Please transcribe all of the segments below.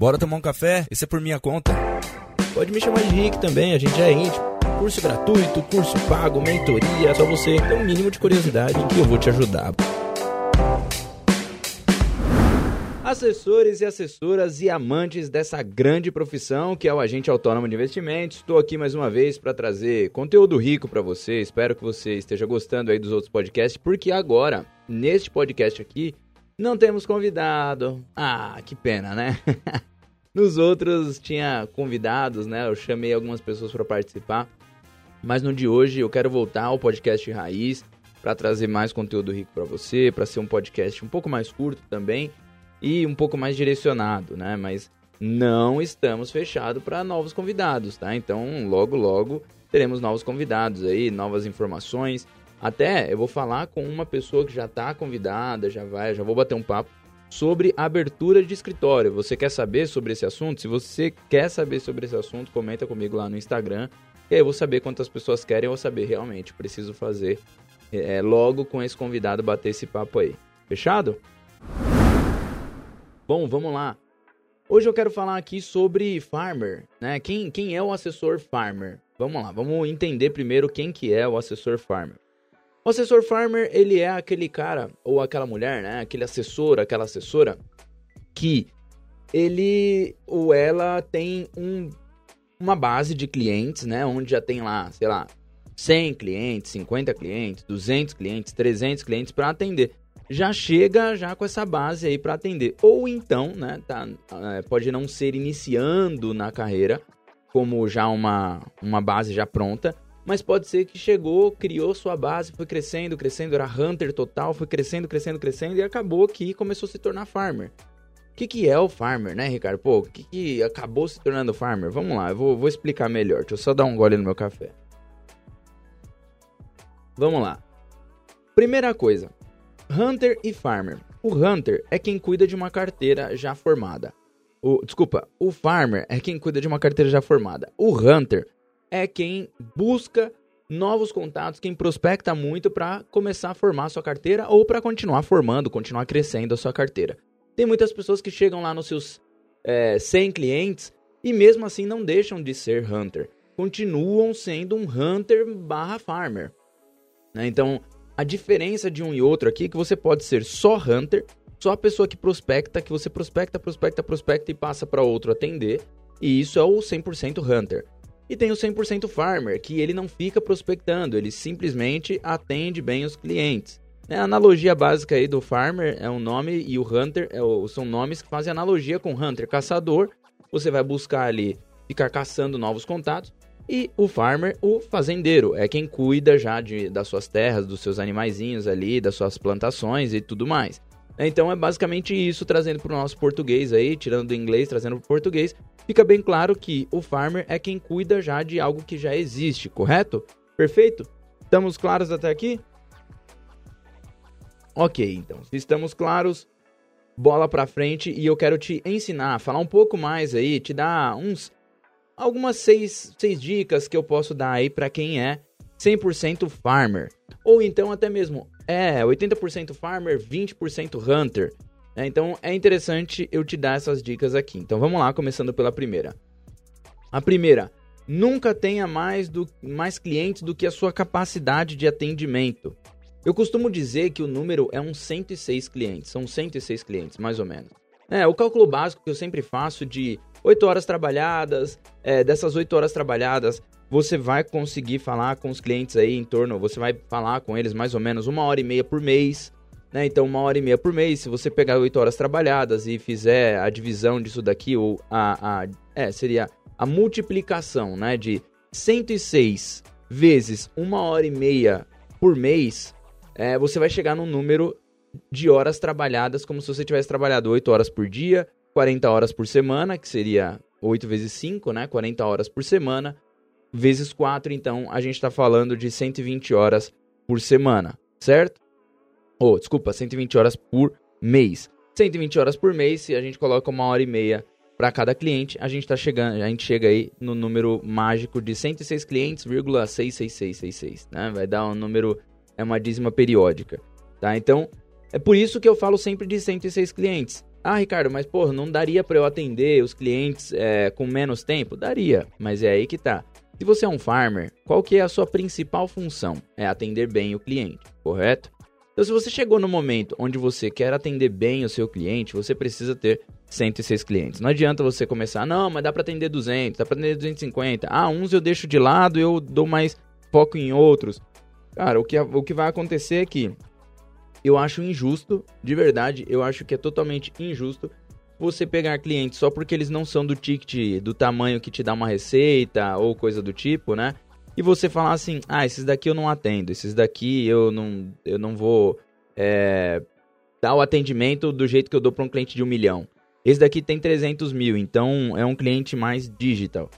Bora tomar um café? Esse é por minha conta. Pode me chamar de Rick também, a gente é íntimo. Curso gratuito, curso pago, mentoria, só você ter um mínimo de curiosidade que eu vou te ajudar. Assessores e assessoras e amantes dessa grande profissão que é o agente autônomo de investimentos, estou aqui mais uma vez para trazer conteúdo rico para você. Espero que você esteja gostando aí dos outros podcasts, porque agora, neste podcast aqui, não temos convidado. Ah, que pena, né? Nos outros tinha convidados, né? Eu chamei algumas pessoas para participar. Mas no de hoje eu quero voltar ao podcast Raiz para trazer mais conteúdo rico para você, para ser um podcast um pouco mais curto também e um pouco mais direcionado, né? Mas não estamos fechados para novos convidados, tá? Então, logo, logo teremos novos convidados aí, novas informações. Até eu vou falar com uma pessoa que já está convidada, já vai, já vou bater um papo sobre abertura de escritório. Você quer saber sobre esse assunto? Se você quer saber sobre esse assunto, comenta comigo lá no Instagram. E aí eu vou saber quantas pessoas querem, eu vou saber realmente. Preciso fazer é, logo com esse convidado bater esse papo aí. Fechado? Bom, vamos lá. Hoje eu quero falar aqui sobre Farmer, né? Quem, quem é o assessor Farmer? Vamos lá, vamos entender primeiro quem que é o assessor Farmer. O assessor Farmer, ele é aquele cara ou aquela mulher, né? Aquele assessor, aquela assessora que ele ou ela tem um, uma base de clientes, né? Onde já tem lá, sei lá, 100 clientes, 50 clientes, 200 clientes, 300 clientes para atender já chega já com essa base aí para atender. Ou então, né, tá, é, pode não ser iniciando na carreira como já uma, uma base já pronta, mas pode ser que chegou, criou sua base, foi crescendo, crescendo, era hunter total, foi crescendo, crescendo, crescendo e acabou que começou a se tornar farmer. O que, que é o farmer, né, Ricardo? Pô, o que, que acabou se tornando farmer? Vamos lá, eu vou, vou explicar melhor. Deixa eu só dar um gole no meu café. Vamos lá. Primeira coisa, Hunter e Farmer. O Hunter é quem cuida de uma carteira já formada. O, desculpa, o Farmer é quem cuida de uma carteira já formada. O Hunter é quem busca novos contatos, quem prospecta muito para começar a formar a sua carteira ou para continuar formando, continuar crescendo a sua carteira. Tem muitas pessoas que chegam lá nos seus é, 100 clientes e mesmo assim não deixam de ser Hunter. Continuam sendo um Hunter barra Farmer. Né? Então, a diferença de um e outro aqui é que você pode ser só hunter, só a pessoa que prospecta, que você prospecta, prospecta, prospecta e passa para outro atender, e isso é o 100% hunter. E tem o 100% farmer, que ele não fica prospectando, ele simplesmente atende bem os clientes. É, a analogia básica aí do farmer é um nome e o hunter é o, são nomes que fazem analogia com hunter, caçador. Você vai buscar ali ficar caçando novos contatos e o farmer, o fazendeiro, é quem cuida já de, das suas terras, dos seus animaizinhos ali, das suas plantações e tudo mais. Então é basicamente isso, trazendo para o nosso português aí, tirando do inglês, trazendo para o português. Fica bem claro que o farmer é quem cuida já de algo que já existe, correto? Perfeito? Estamos claros até aqui? Ok, então, se estamos claros, bola para frente e eu quero te ensinar, falar um pouco mais aí, te dar uns algumas seis, seis dicas que eu posso dar aí para quem é 100% farmer. Ou então até mesmo é 80% farmer, 20% hunter. É, então é interessante eu te dar essas dicas aqui. Então vamos lá, começando pela primeira. A primeira, nunca tenha mais, do, mais clientes do que a sua capacidade de atendimento. Eu costumo dizer que o número é uns 106 clientes, são 106 clientes, mais ou menos. É, o cálculo básico que eu sempre faço de 8 horas trabalhadas, é, dessas 8 horas trabalhadas, você vai conseguir falar com os clientes aí em torno, você vai falar com eles mais ou menos uma hora e meia por mês, né? Então, uma hora e meia por mês, se você pegar 8 horas trabalhadas e fizer a divisão disso daqui, ou a, a é, seria a multiplicação, né, de 106 vezes uma hora e meia por mês, é, você vai chegar num número de horas trabalhadas como se você tivesse trabalhado 8 horas por dia, 40 horas por semana, que seria 8 vezes 5, né? 40 horas por semana, vezes 4, então a gente está falando de 120 horas por semana, certo? Ou, oh, desculpa, 120 horas por mês. 120 horas por mês, se a gente coloca uma hora e meia para cada cliente, a gente tá chegando, a gente chega aí no número mágico de 106 clientes, 66666, né? Vai dar um número é uma dízima periódica, tá? Então, é por isso que eu falo sempre de 106 clientes. Ah, Ricardo, mas porra, não daria para eu atender os clientes é, com menos tempo? Daria, mas é aí que tá. Se você é um farmer, qual que é a sua principal função? É atender bem o cliente, correto? Então, se você chegou no momento onde você quer atender bem o seu cliente, você precisa ter 106 clientes. Não adianta você começar, não, mas dá para atender 200, dá para atender 250. Ah, uns eu deixo de lado, eu dou mais foco em outros. Cara, o que, o que vai acontecer é que eu acho injusto, de verdade, eu acho que é totalmente injusto você pegar clientes só porque eles não são do ticket do tamanho que te dá uma receita ou coisa do tipo, né? E você falar assim, ah, esses daqui eu não atendo, esses daqui eu não, eu não vou é, dar o atendimento do jeito que eu dou para um cliente de um milhão. Esse daqui tem 300 mil, então é um cliente mais digital.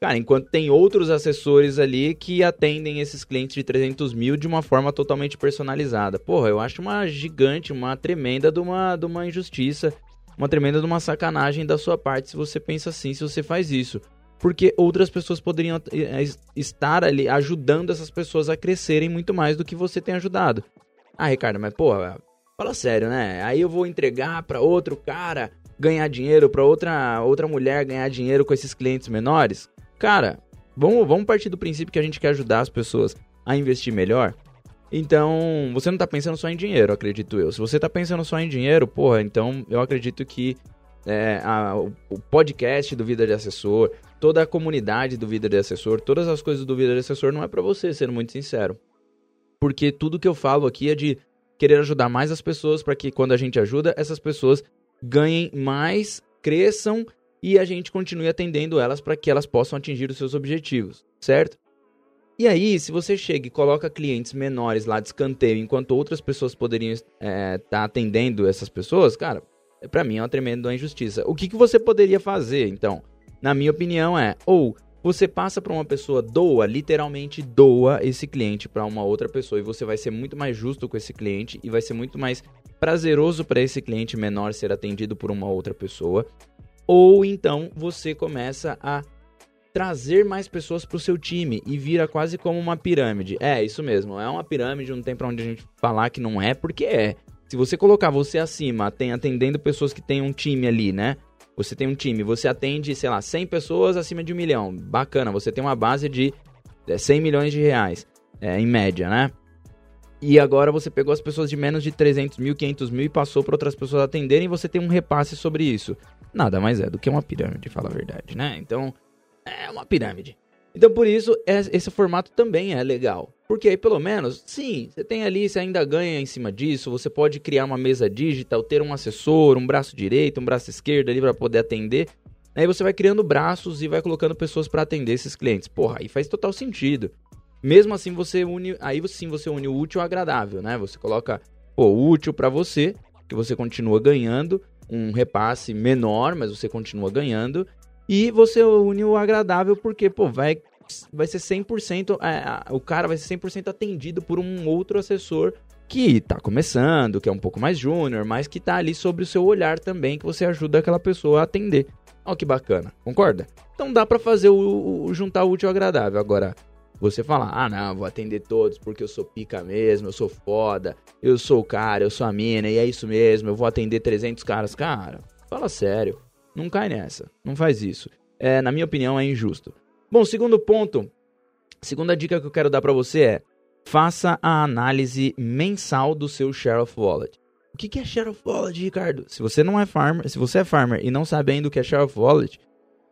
Cara, enquanto tem outros assessores ali que atendem esses clientes de 300 mil de uma forma totalmente personalizada. Porra, eu acho uma gigante, uma tremenda de uma, de uma injustiça, uma tremenda de uma sacanagem da sua parte se você pensa assim, se você faz isso. Porque outras pessoas poderiam eh, estar ali ajudando essas pessoas a crescerem muito mais do que você tem ajudado. Ah, Ricardo, mas porra, fala sério, né? Aí eu vou entregar para outro cara ganhar dinheiro, para outra, outra mulher ganhar dinheiro com esses clientes menores? Cara, vamos, vamos partir do princípio que a gente quer ajudar as pessoas a investir melhor. Então, você não está pensando só em dinheiro, acredito eu. Se você está pensando só em dinheiro, porra, então eu acredito que é, a, o podcast do Vida de Assessor, toda a comunidade do Vida de Assessor, todas as coisas do Vida de Assessor não é para você, sendo muito sincero. Porque tudo que eu falo aqui é de querer ajudar mais as pessoas para que quando a gente ajuda, essas pessoas ganhem mais, cresçam e a gente continue atendendo elas para que elas possam atingir os seus objetivos, certo? E aí, se você chega e coloca clientes menores lá de escanteio, enquanto outras pessoas poderiam estar é, tá atendendo essas pessoas, cara, para mim é uma tremenda injustiça. O que, que você poderia fazer, então? Na minha opinião, é ou você passa para uma pessoa, doa, literalmente doa esse cliente para uma outra pessoa e você vai ser muito mais justo com esse cliente e vai ser muito mais prazeroso para esse cliente menor ser atendido por uma outra pessoa ou então você começa a trazer mais pessoas para o seu time e vira quase como uma pirâmide. É, isso mesmo, é uma pirâmide, não tem para onde a gente falar que não é, porque é. Se você colocar você acima, tem atendendo pessoas que tem um time ali, né? Você tem um time, você atende, sei lá, 100 pessoas acima de um milhão. Bacana, você tem uma base de 100 é, milhões de reais, é, em média, né? E agora você pegou as pessoas de menos de 300 mil, 500 mil e passou para outras pessoas atenderem e você tem um repasse sobre isso nada mais é do que uma pirâmide, fala a verdade, né? Então, é uma pirâmide. Então, por isso, esse formato também é legal. Porque aí, pelo menos, sim, você tem ali, você ainda ganha em cima disso, você pode criar uma mesa digital, ter um assessor, um braço direito, um braço esquerdo ali para poder atender. Aí você vai criando braços e vai colocando pessoas para atender esses clientes. Porra, aí faz total sentido. Mesmo assim, você une, aí sim você une o útil ao agradável, né? Você coloca, pô, útil para você, que você continua ganhando, um repasse menor, mas você continua ganhando. E você une o agradável porque, pô, vai, vai ser 100%, é, o cara vai ser 100% atendido por um outro assessor que tá começando, que é um pouco mais júnior, mas que tá ali sobre o seu olhar também, que você ajuda aquela pessoa a atender. Olha que bacana, concorda? Então dá para fazer o, o, juntar o útil ao agradável. Agora, você falar, ah não, vou atender todos porque eu sou pica mesmo, eu sou foda, eu sou o cara, eu sou a mina, e é isso mesmo, eu vou atender 300 caras. Cara, fala sério, não cai nessa, não faz isso. É, na minha opinião, é injusto. Bom, segundo ponto, segunda dica que eu quero dar para você é, faça a análise mensal do seu share of wallet. O que, é share of wallet, Ricardo? Se você não é farmer, se você é farmer e não sabe ainda o que é share of wallet,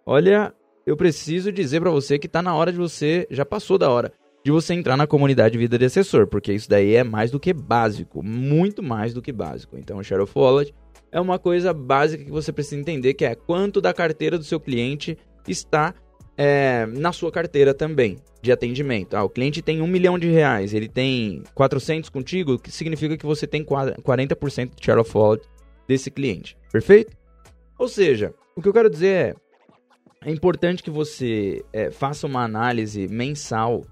olha eu preciso dizer para você que tá na hora de você, já passou da hora, de você entrar na comunidade Vida de Assessor, porque isso daí é mais do que básico, muito mais do que básico. Então, Share of Wallet é uma coisa básica que você precisa entender, que é quanto da carteira do seu cliente está é, na sua carteira também de atendimento. Ah, o cliente tem um milhão de reais, ele tem 400 contigo, que significa que você tem 40% de share of wallet desse cliente. Perfeito? Ou seja, o que eu quero dizer é, é importante que você é, faça uma análise mensal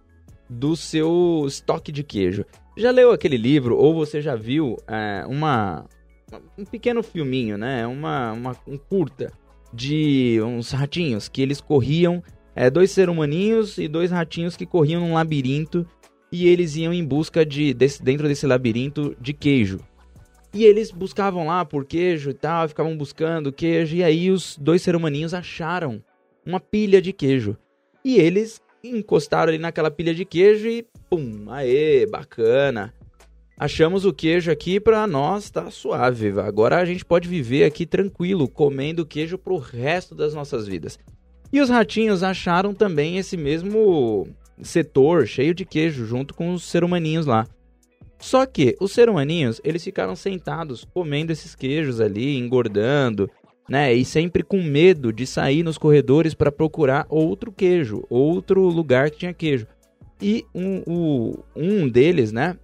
do seu estoque de queijo. Já leu aquele livro ou você já viu é, uma um pequeno filminho, né? Uma, uma um curta de uns ratinhos que eles corriam, é, dois ser humaninhos e dois ratinhos que corriam num labirinto e eles iam em busca de desse, dentro desse labirinto de queijo. E eles buscavam lá por queijo e tal, ficavam buscando queijo. E aí os dois ser humaninhos acharam uma pilha de queijo. E eles encostaram ali naquela pilha de queijo e pum, aê, bacana. Achamos o queijo aqui para nós, tá suave. Agora a gente pode viver aqui tranquilo, comendo queijo pro resto das nossas vidas. E os ratinhos acharam também esse mesmo setor cheio de queijo junto com os ser humaninhos lá. Só que os ser humaninhos, eles ficaram sentados comendo esses queijos ali, engordando, né? E sempre com medo de sair nos corredores para procurar outro queijo, outro lugar que tinha queijo. E um, um, um deles, né?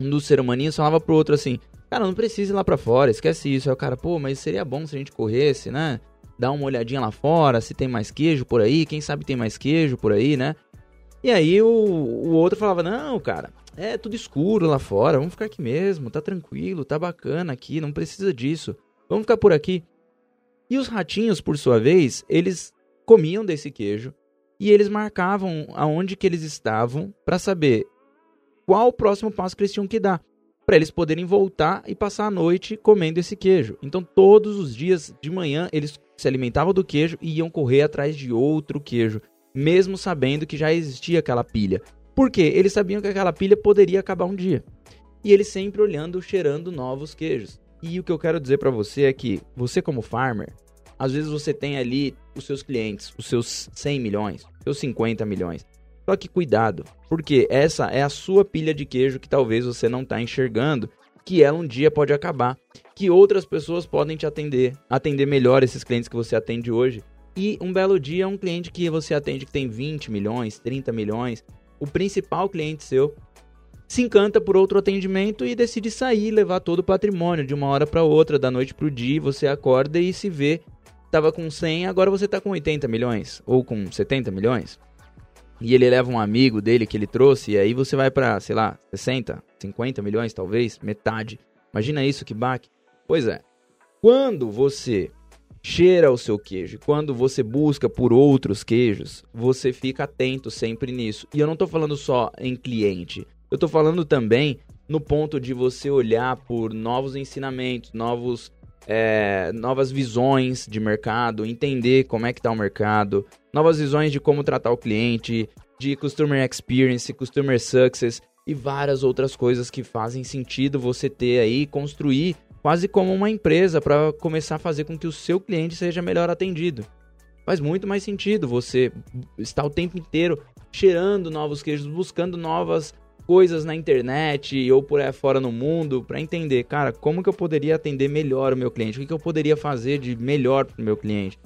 Um dos ser humaninhos falava pro outro assim: Cara, não precisa ir lá pra fora, esquece isso. Aí o cara, pô, mas seria bom se a gente corresse, né? Dar uma olhadinha lá fora, se tem mais queijo por aí, quem sabe tem mais queijo por aí, né? E aí o, o outro falava: Não, cara, é tudo escuro lá fora, vamos ficar aqui mesmo, tá tranquilo, tá bacana aqui, não precisa disso. Vamos ficar por aqui. E os ratinhos, por sua vez, eles comiam desse queijo e eles marcavam aonde que eles estavam para saber qual o próximo passo que eles tinham que dar, para eles poderem voltar e passar a noite comendo esse queijo. Então, todos os dias de manhã eles se alimentavam do queijo e iam correr atrás de outro queijo, mesmo sabendo que já existia aquela pilha. Por quê? Eles sabiam que aquela pilha poderia acabar um dia. E eles sempre olhando, cheirando novos queijos. E o que eu quero dizer para você é que você como farmer, às vezes você tem ali os seus clientes, os seus 100 milhões, os seus 50 milhões. Só que cuidado, porque essa é a sua pilha de queijo que talvez você não está enxergando, que ela um dia pode acabar, que outras pessoas podem te atender, atender melhor esses clientes que você atende hoje. E um belo dia um cliente que você atende que tem 20 milhões, 30 milhões, o principal cliente seu, se encanta por outro atendimento e decide sair, levar todo o patrimônio de uma hora para outra, da noite para o dia, você acorda e se vê, tava com 100, agora você tá com 80 milhões ou com 70 milhões. E ele leva um amigo dele que ele trouxe e aí você vai para, sei lá, 60, 50 milhões talvez, metade. Imagina isso que baque. Pois é. Quando você cheira o seu queijo. Quando você busca por outros queijos, você fica atento sempre nisso. E eu não estou falando só em cliente. Eu estou falando também no ponto de você olhar por novos ensinamentos, novos, é, novas visões de mercado, entender como é que está o mercado, novas visões de como tratar o cliente, de customer experience, customer success e várias outras coisas que fazem sentido você ter aí construir quase como uma empresa para começar a fazer com que o seu cliente seja melhor atendido. Faz muito mais sentido você estar o tempo inteiro cheirando novos queijos, buscando novas coisas na internet ou por aí fora no mundo para entender, cara, como que eu poderia atender melhor o meu cliente, o que, que eu poderia fazer de melhor para o meu cliente,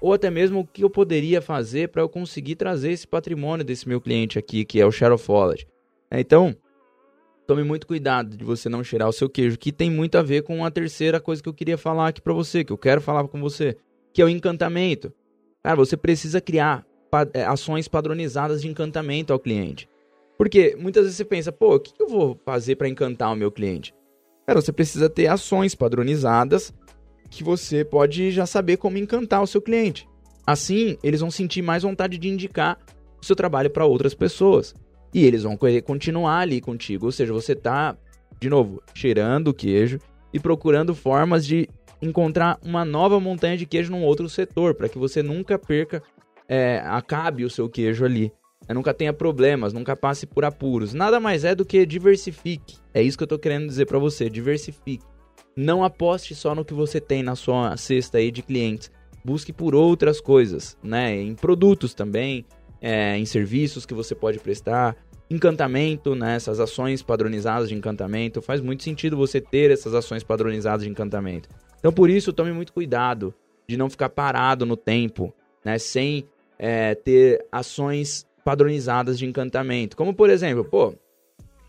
ou até mesmo o que eu poderia fazer para eu conseguir trazer esse patrimônio desse meu cliente aqui, que é o Share of Wallet. Então, tome muito cuidado de você não cheirar o seu queijo, que tem muito a ver com a terceira coisa que eu queria falar aqui para você, que eu quero falar com você, que é o encantamento. Cara, você precisa criar é, ações padronizadas de encantamento ao cliente. Porque muitas vezes você pensa, pô, o que eu vou fazer para encantar o meu cliente? Cara, você precisa ter ações padronizadas que você pode já saber como encantar o seu cliente. Assim, eles vão sentir mais vontade de indicar o seu trabalho para outras pessoas. E eles vão continuar ali contigo. Ou seja, você tá, de novo, cheirando o queijo e procurando formas de encontrar uma nova montanha de queijo num outro setor, para que você nunca perca, é, acabe o seu queijo ali. Nunca tenha problemas, nunca passe por apuros. Nada mais é do que diversifique. É isso que eu tô querendo dizer para você, diversifique. Não aposte só no que você tem na sua cesta aí de clientes. Busque por outras coisas, né? Em produtos também, é, em serviços que você pode prestar encantamento, né, essas ações padronizadas de encantamento. Faz muito sentido você ter essas ações padronizadas de encantamento. Então, por isso, tome muito cuidado de não ficar parado no tempo, né, sem é, ter ações padronizadas de encantamento. Como, por exemplo, pô,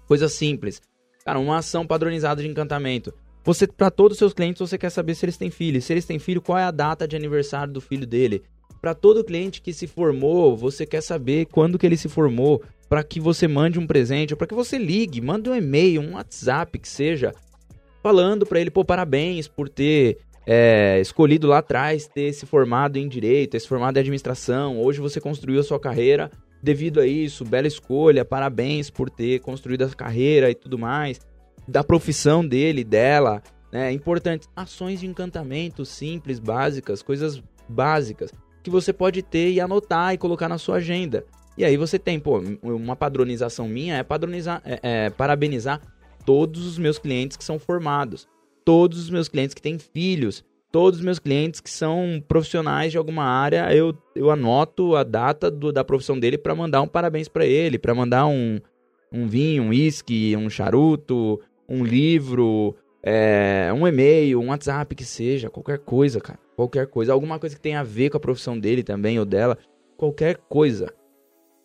coisa simples. Cara, uma ação padronizada de encantamento. Você, para todos os seus clientes, você quer saber se eles têm filho. Se eles têm filho, qual é a data de aniversário do filho dele? Para todo cliente que se formou, você quer saber quando que ele se formou, para que você mande um presente, para que você ligue, mande um e-mail, um WhatsApp que seja, falando para ele, pô, parabéns por ter é, escolhido lá atrás ter se formado em direito, se formado em administração. Hoje você construiu a sua carreira devido a isso, bela escolha, parabéns por ter construído a carreira e tudo mais. da profissão dele, dela, né? Importantes ações de encantamento simples, básicas, coisas básicas que você pode ter e anotar e colocar na sua agenda. E aí você tem, pô, uma padronização minha é padronizar, é, é, parabenizar todos os meus clientes que são formados, todos os meus clientes que têm filhos, todos os meus clientes que são profissionais de alguma área, eu, eu anoto a data do, da profissão dele para mandar um parabéns para ele, para mandar um, um vinho, um uísque, um charuto, um livro, é, um e-mail, um WhatsApp, que seja, qualquer coisa, cara. Qualquer coisa. Alguma coisa que tenha a ver com a profissão dele também ou dela. Qualquer coisa.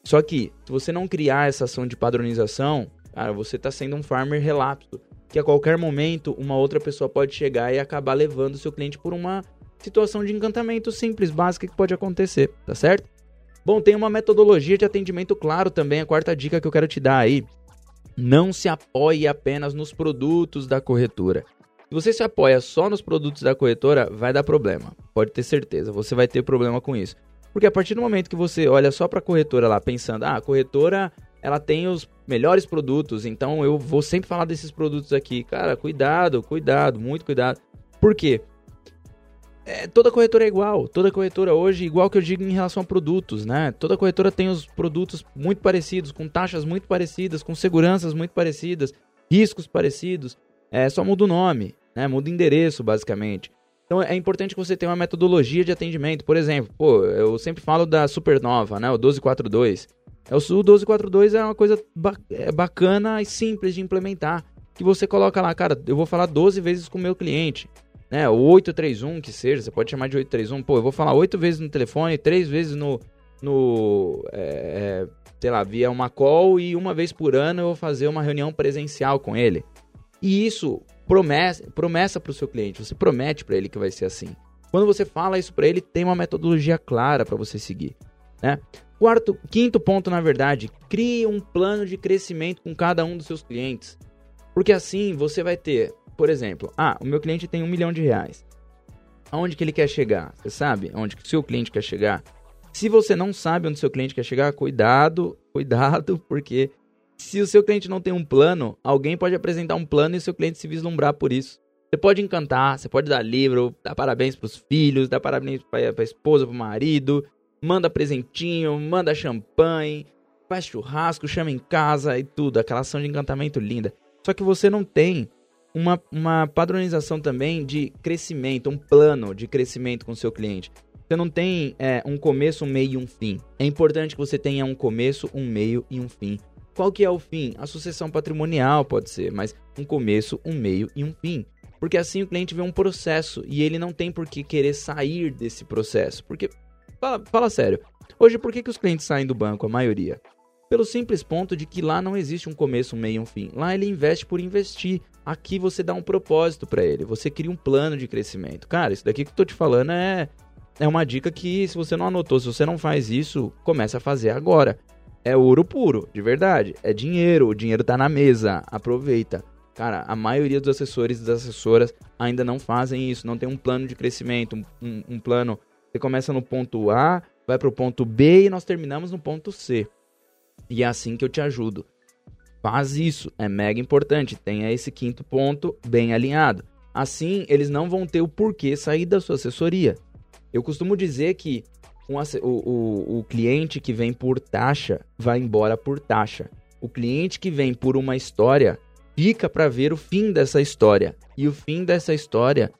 Só que, se você não criar essa ação de padronização, cara, você está sendo um farmer relapso. Que a qualquer momento uma outra pessoa pode chegar e acabar levando o seu cliente por uma situação de encantamento simples, básica que pode acontecer, tá certo? Bom, tem uma metodologia de atendimento claro também, a quarta dica que eu quero te dar aí. Não se apoie apenas nos produtos da corretora. Se você se apoia só nos produtos da corretora, vai dar problema. Pode ter certeza, você vai ter problema com isso. Porque a partir do momento que você olha só para a corretora lá pensando, ah, a corretora ela tem os melhores produtos, então eu vou sempre falar desses produtos aqui. Cara, cuidado, cuidado, muito cuidado. Por quê? É, toda corretora é igual. Toda corretora hoje, igual que eu digo em relação a produtos, né? Toda corretora tem os produtos muito parecidos, com taxas muito parecidas, com seguranças muito parecidas, riscos parecidos. É, só muda o nome, né? Muda o endereço, basicamente. Então é importante que você tenha uma metodologia de atendimento. Por exemplo, pô, eu sempre falo da Supernova, né? O 1242. É, o 1242 é uma coisa é bacana e simples de implementar. Que você coloca lá, cara, eu vou falar 12 vezes com o meu cliente né, o 831 que seja, você pode chamar de 831, pô, eu vou falar oito vezes no telefone, três vezes no, no é, é, sei lá, via uma call e uma vez por ano eu vou fazer uma reunião presencial com ele. E isso promessa, promessa para o seu cliente, você promete para ele que vai ser assim. Quando você fala isso para ele, tem uma metodologia clara para você seguir, né? Quarto, quinto ponto, na verdade, crie um plano de crescimento com cada um dos seus clientes. Porque assim você vai ter por exemplo, ah, o meu cliente tem um milhão de reais. Aonde que ele quer chegar? Você sabe onde que o seu cliente quer chegar? Se você não sabe onde seu cliente quer chegar, cuidado, cuidado, porque se o seu cliente não tem um plano, alguém pode apresentar um plano e o seu cliente se vislumbrar por isso. Você pode encantar, você pode dar livro, dar parabéns para os filhos, dar parabéns para a esposa, para o marido, manda presentinho, manda champanhe, faz churrasco, chama em casa e tudo, aquela ação de encantamento linda. Só que você não tem uma, uma padronização também de crescimento, um plano de crescimento com o seu cliente. Você não tem é, um começo, um meio e um fim. É importante que você tenha um começo, um meio e um fim. Qual que é o fim? A sucessão patrimonial pode ser, mas um começo, um meio e um fim. Porque assim o cliente vê um processo e ele não tem por que querer sair desse processo. Porque, fala, fala sério, hoje por que, que os clientes saem do banco, a maioria? Pelo simples ponto de que lá não existe um começo, um meio e um fim. Lá ele investe por investir. Aqui você dá um propósito para ele, você cria um plano de crescimento. Cara, isso daqui que eu tô te falando é é uma dica que se você não anotou, se você não faz isso, começa a fazer agora. É ouro puro, de verdade. É dinheiro, o dinheiro tá na mesa, aproveita. Cara, a maioria dos assessores e das assessoras ainda não fazem isso, não tem um plano de crescimento, um, um plano. Você começa no ponto A, vai pro ponto B e nós terminamos no ponto C. E é assim que eu te ajudo. Faz isso, é mega importante. Tenha esse quinto ponto bem alinhado. Assim, eles não vão ter o porquê sair da sua assessoria. Eu costumo dizer que um, o, o, o cliente que vem por taxa vai embora por taxa. O cliente que vem por uma história fica para ver o fim dessa história. E o fim dessa história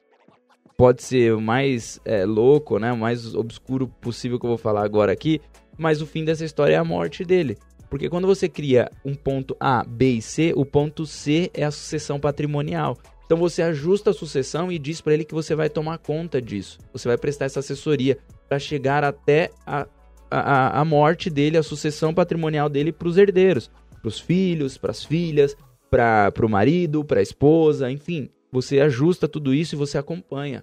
pode ser o mais é, louco, né? o mais obscuro possível que eu vou falar agora aqui, mas o fim dessa história é a morte dele. Porque quando você cria um ponto A, B e C, o ponto C é a sucessão patrimonial. Então você ajusta a sucessão e diz para ele que você vai tomar conta disso. Você vai prestar essa assessoria para chegar até a, a, a morte dele, a sucessão patrimonial dele para os herdeiros, para os filhos, para as filhas, para o marido, para a esposa, enfim. Você ajusta tudo isso e você acompanha.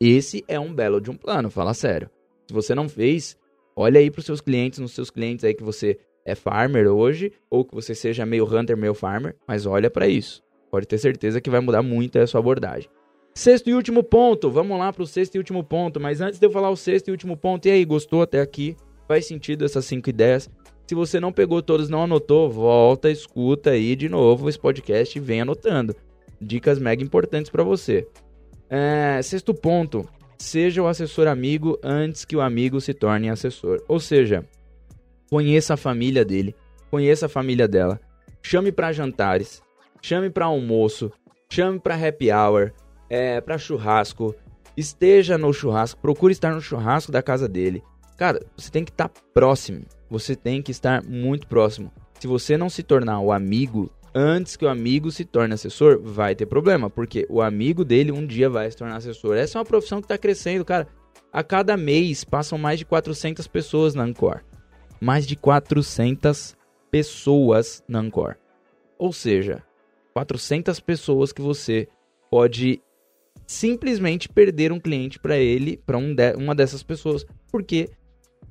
Esse é um belo de um plano, fala sério. Se você não fez, olha aí para os seus clientes, nos seus clientes aí que você é farmer hoje, ou que você seja meio hunter, meio farmer, mas olha para isso. Pode ter certeza que vai mudar muito a sua abordagem. Sexto e último ponto, vamos lá para o sexto e último ponto, mas antes de eu falar o sexto e último ponto, e aí, gostou até aqui? Faz sentido essas cinco ideias? Se você não pegou todos, não anotou, volta, escuta aí de novo esse podcast e vem anotando. Dicas mega importantes para você. É, sexto ponto, seja o assessor amigo antes que o amigo se torne assessor. Ou seja, conheça a família dele, conheça a família dela, chame para jantares, chame para almoço, chame para happy hour, é, para churrasco, esteja no churrasco, procure estar no churrasco da casa dele. Cara, você tem que estar tá próximo, você tem que estar muito próximo. Se você não se tornar o amigo antes que o amigo se torne assessor, vai ter problema, porque o amigo dele um dia vai se tornar assessor. Essa é uma profissão que está crescendo, cara. A cada mês passam mais de 400 pessoas na Ancor. Mais de 400 pessoas na Ancor. Ou seja, 400 pessoas que você pode simplesmente perder um cliente para ele, para um de, uma dessas pessoas, porque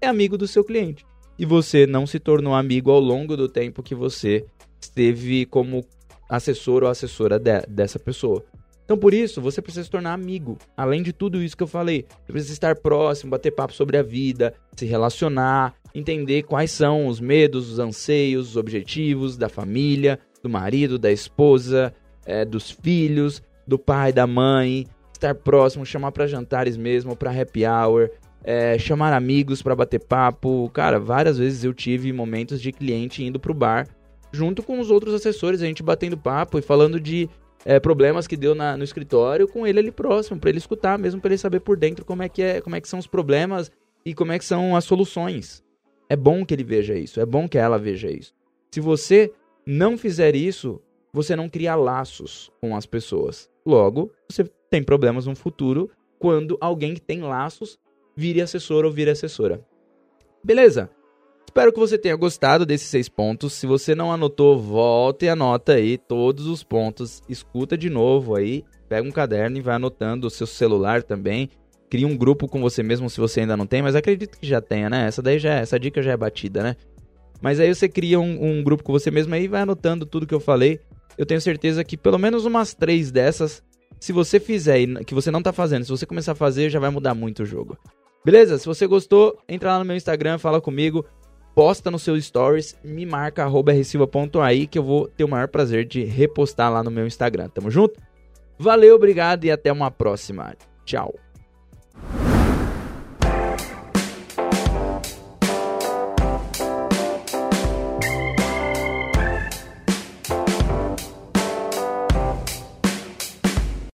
é amigo do seu cliente. E você não se tornou amigo ao longo do tempo que você esteve como assessor ou assessora de, dessa pessoa. Então, por isso, você precisa se tornar amigo. Além de tudo isso que eu falei, você precisa estar próximo, bater papo sobre a vida, se relacionar, entender quais são os medos, os anseios, os objetivos da família, do marido, da esposa, é, dos filhos, do pai, da mãe, estar próximo, chamar para jantares mesmo, para happy hour, é, chamar amigos para bater papo. Cara, várias vezes eu tive momentos de cliente indo pro bar junto com os outros assessores, a gente batendo papo e falando de é, problemas que deu na, no escritório com ele ali próximo, para ele escutar, mesmo para ele saber por dentro como é que é, como é que são os problemas e como é que são as soluções. É bom que ele veja isso, é bom que ela veja isso. Se você não fizer isso, você não cria laços com as pessoas. Logo, você tem problemas no futuro quando alguém que tem laços vire assessor ou vire assessora. Beleza? Espero que você tenha gostado desses seis pontos. Se você não anotou, volte e anota aí todos os pontos. Escuta de novo aí, pega um caderno e vai anotando o seu celular também. Cria um grupo com você mesmo se você ainda não tem, mas acredito que já tenha, né? Essa daí já, é, essa dica já é batida, né? Mas aí você cria um, um grupo com você mesmo aí e vai anotando tudo que eu falei. Eu tenho certeza que pelo menos umas três dessas, se você fizer que você não tá fazendo, se você começar a fazer, já vai mudar muito o jogo. Beleza? Se você gostou, entra lá no meu Instagram, fala comigo posta no seu stories, me marca @recilva.ai que eu vou ter o maior prazer de repostar lá no meu Instagram. Tamo junto? Valeu, obrigado e até uma próxima. Tchau.